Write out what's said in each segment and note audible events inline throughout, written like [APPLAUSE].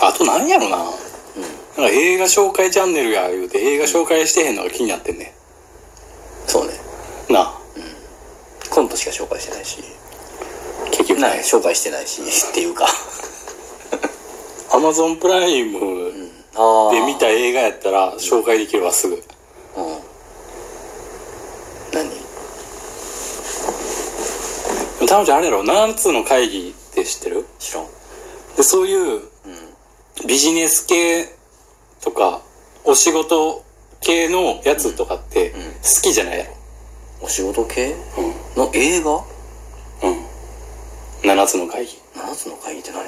あとなんやろな。なんか映画紹介チャンネルや言うて映画紹介してへんのが気になってんねそうね。ん。なあ。コントしか紹介してないし。結局。ない紹介してないしっていうか。アマゾンプライムあで見た映画やったら紹介できるわ、すぐ。うん。何？たまちゃんあれやろ、7つの会議って知ってる？知らん。で、そういうビジネス系とか、お仕事系のやつとかってうん。好きじゃないやろ？お仕事系？の映画？うん。7つの会議。7つの会議って何？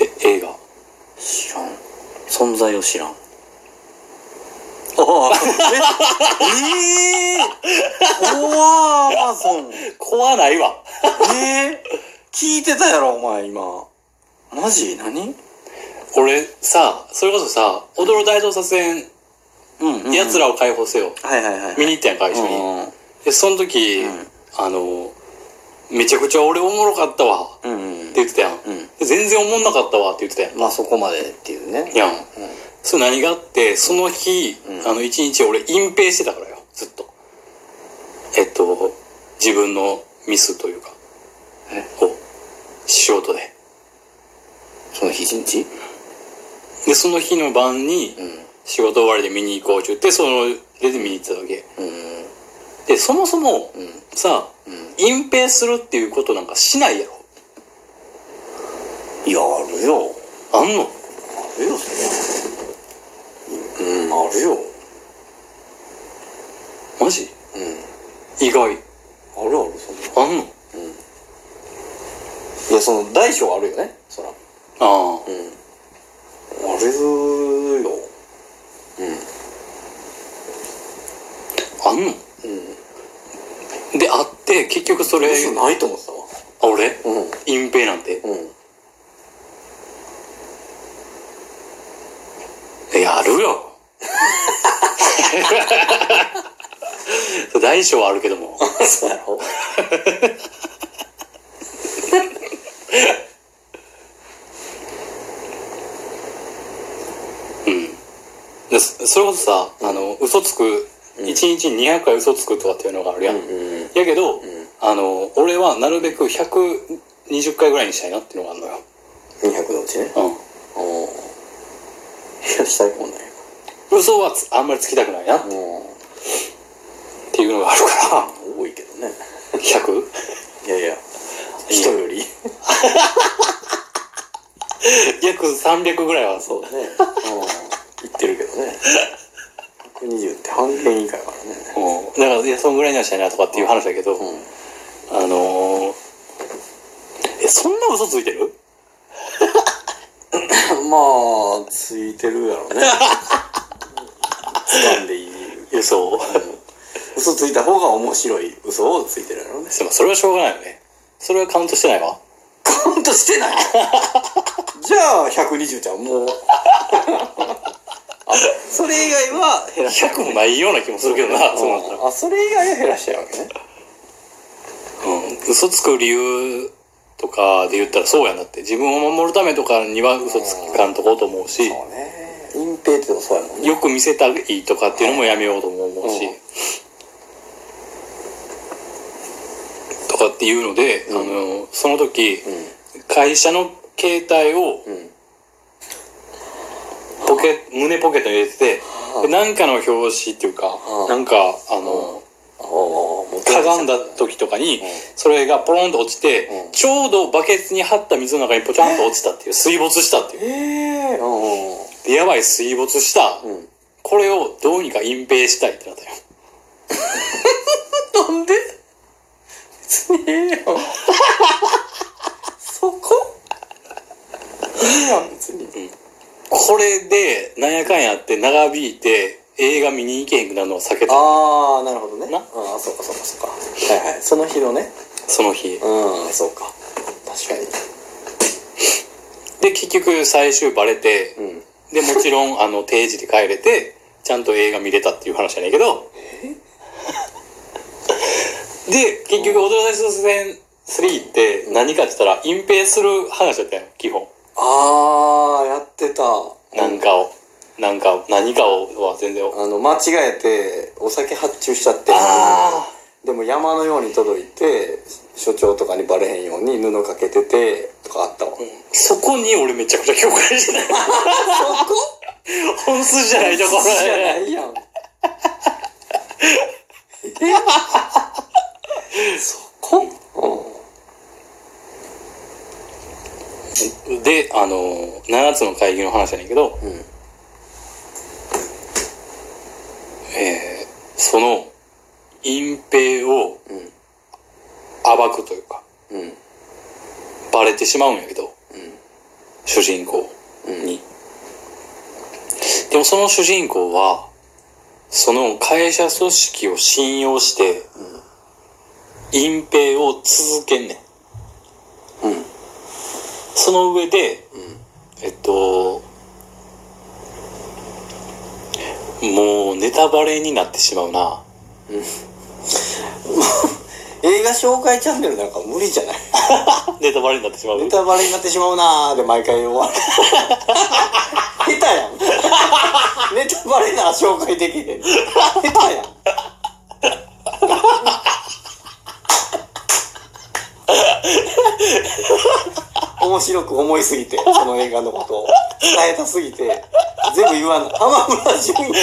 え、映画。知らん。存在を知らん。ああ [LAUGHS] え？えー、怖アマゾン。怖ないわ。ええ聞いてたやろお前今マジ？何？俺さ、それこそさ、踊る大捜査線、うん、うん、奴らを解放せよ。はいはいはい見に行ったやんか、一緒に。うんで、その時、うんあの、めちゃくちゃ俺おもろかったわ。ってうんうん言ってたやん。うんで全然おもんなかったわって言ってたやん。まあそこまでっていうねやん。それ何があって、その日、うんあの、一日俺隠蔽してたからよ、ずっと。えっと、自分のミスというか、え？を、仕事で。その日一日？で、その日の晩に、うん。仕事終わりで見に行こうって言って、その、で見に行ってたわけ。うんで、そもそも、うん。さ、うん。隠蔽するっていうことなんかしないやろ。いやあるよ。あんの？あるよそりゃうんあるよ。マジ？うん。意外。あるあるそんなあんの？いやその大小あるよね。そらああ。うん。あるよ。あんの？うん。で、あって、結局それ、嘘ないと思ってたわ。あ、俺？うん。隠蔽なんて？うん。えやるよ。[LAUGHS] 大小はあるけども。そうやろ [LAUGHS] でそそれこそさ、あの、嘘つく、一日に200回嘘つくとかっていうのがあるやん。うんやけど、あの、俺はなるべく120回ぐらいにしたいなっていうのがあるのよ。200のうちね。うん。おおしたいもんない嘘はつあんまりつきたくないな。っもていうのがあるかう多いけどね。ら、100? いやいや。人より。約300ぐらいはそう。ねうん言ってるけどね。120って半減以下やからね。うん。だから、いや、そんぐらいにはしたいなとかっていう話だけど、うん。あのー、え、そんな嘘ついてる？[LAUGHS] まあついてるやろね。掴んでいい。嘘？嘘ついた方が面白い嘘をついてるやろね。でもそれはしょうがないよね。それはカウントしてないわ。カウントしてない。[LAUGHS] じゃあ120じゃんもう。あそれ以外は減らしちゃう100もないような気もするけどな、そうなったら。あそれ以外は減らしちゃうわけね。うん。嘘つく理由とかで言ったらそうやなって。自分を守るためとかには嘘つかんとこうと思うし、そうね。隠蔽ってでもそうやもんね。よく見せたいとかっていうのもやめようとも思うし、うん。とかっていうので、うんあの、その時、う会社の携帯をんうんポケ、胸ポケットに入れてて、はあでなんかの表紙っていうか、はあなんか、あの、かがんだ時とかにん、それがポロンと落ちて、うん。ちょうどバケツに張った水の中にポチャンと落ちたっていう、水没したっていう。やばい水没した。これをどうにか隠蔽したいってなったよ。[LAUGHS] なんで？別にええやん [LAUGHS] そこ？いいやん別にこれで、なんやかんやって長引いて、映画見に行けへんくなるのを避けた。ああなるほどね。な？ああそうかそうかそうか。はいはい。その日のね。その日。うんそうか。確かに。で、結局最終バレて、うん。で、もちろん、あの、定時で帰れて、ちゃんと映画見れたっていう話じゃないけど、で、結局、踊り大捜査線3って何かって言ったら、隠蔽する話だったよ、基本。あー、やってた。なんかを。なんか、何かをは全然。あの、間違えて、お酒発注しちゃって。あでも山のように届いて、所長とかにバレへんように布かけてて、とかあったわ。そこに俺めちゃくちゃ共感してない。そこ？[LAUGHS] 本数じゃないところじゃなで。いやん。え [LAUGHS] そこで、あの、7つの会議の話やねんけど、うん。うん。えー、その、隠蔽をうん。暴くというか、うん。バレてしまうんやけど、主人公うん。に。でもその主人公は、その会社組織を信用して、隠蔽を続けんねん。うん。その上で、えっと、もうネタバレになってしまうな。映画紹介チャンネルなんか無理じゃない？[LAUGHS] ネタバレになってしまう？ネタバレになってしまうなーで毎回終わる。[LAUGHS] 下手やん。ネタバレなら紹介できへん。下手やん。[LAUGHS] 面白く思いすぎて、[LAUGHS] その映画のことを。伝えたすぎて、全部言わんの。浜村淳也。で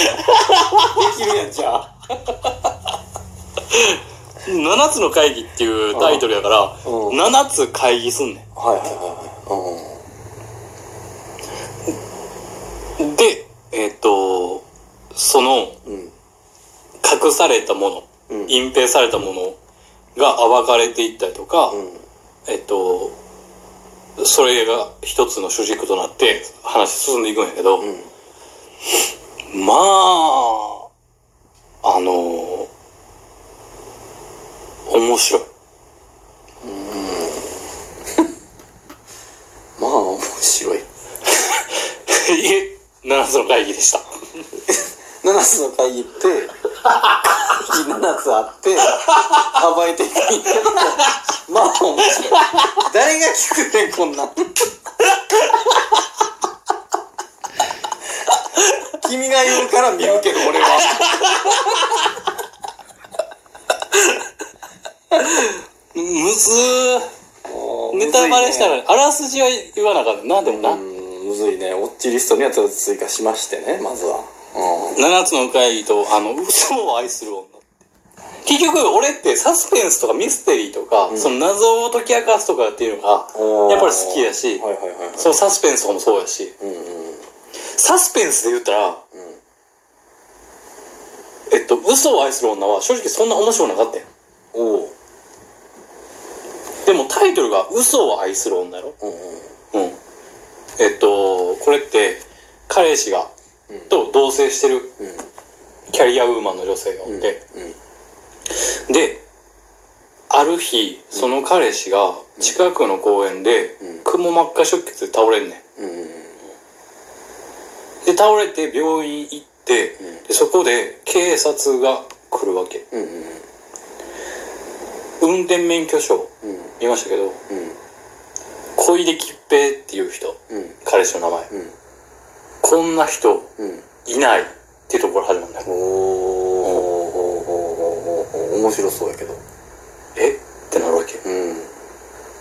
きるやん、じゃあ。[LAUGHS] 7つの会議っていうタイトルやから、うん7つ会議すんねはいはいはい。ん。で、えっと、そのうん。うん。隠されたもの、うん隠蔽されたものが暴かれていったりとか、うん。えっと、それが一つの主軸となって話進んでいくんやけど、うん。まあ、あの、面白い。[LAUGHS] まあ、面白い。[LAUGHS] いえ、7つの会議でした。[LAUGHS] 7つの会議って、[LAUGHS] 7つあって、暴いていくんやけど、まあ面白い。誰が聞くねん、こんなん。君が言うから見るけど、俺は。むずー。ネタバレしたら、あらすじは言わなあかったな、でもな。うん、むずいね。ウォッチリストには追加しましてね、まずは。う7つの会議と、あの、嘘を愛する女。結局、俺ってサスペンスとかミステリーとか、その謎を解き明かすとかっていうのが、ん。やっぱり好きやし、はいはいはいはい。そのサスペンスとかもそうやし、うんうん。サスペンスで言ったら、えっと、嘘を愛する女は正直そんな面白くなかったよ。でもタイトルが嘘を愛する女やろうんうん。うん。えっと、これって、彼氏が、と同棲してるキャリアウーマンの女性がおって、で、ある日、その彼氏が近くの公園で、くも膜下出血で倒れんねうん。うん。ん。で、倒れて病院行って、でそこで警察が来るわけ。運転免許証うん。見ましたけど、うん。小出吉平っていう人、うん。彼氏の名前。うん。な人うん。いないっていうところ始まるんだよ。おー、おー、面白そうやけど。え？ってなるわけ。うん。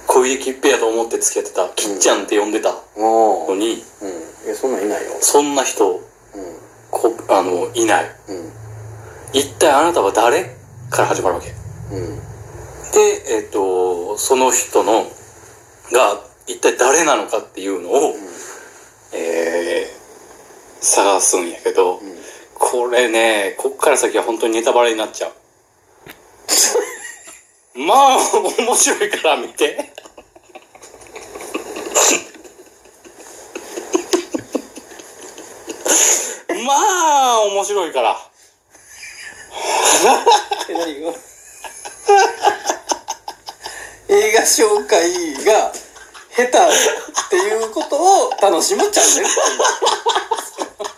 小出吉平やと思って付き合ってた、きっちゃんって呼んでたおー。のに、うん。え、そんなんいないよ。そんな人、うこあの、いない。ん。うん。一体あなたは誰から始まるわけ？うん。で、えっ、と、その人の、が、一体誰なのかっていうのを、えー、探すんやけど、これね、こっから先は本当にネタバレになっちゃう。[LAUGHS] まあ、面白いから見て。[LAUGHS] まあ、面白いから。え、何が映画紹介が下手っていうことを楽しむチャンネルっていう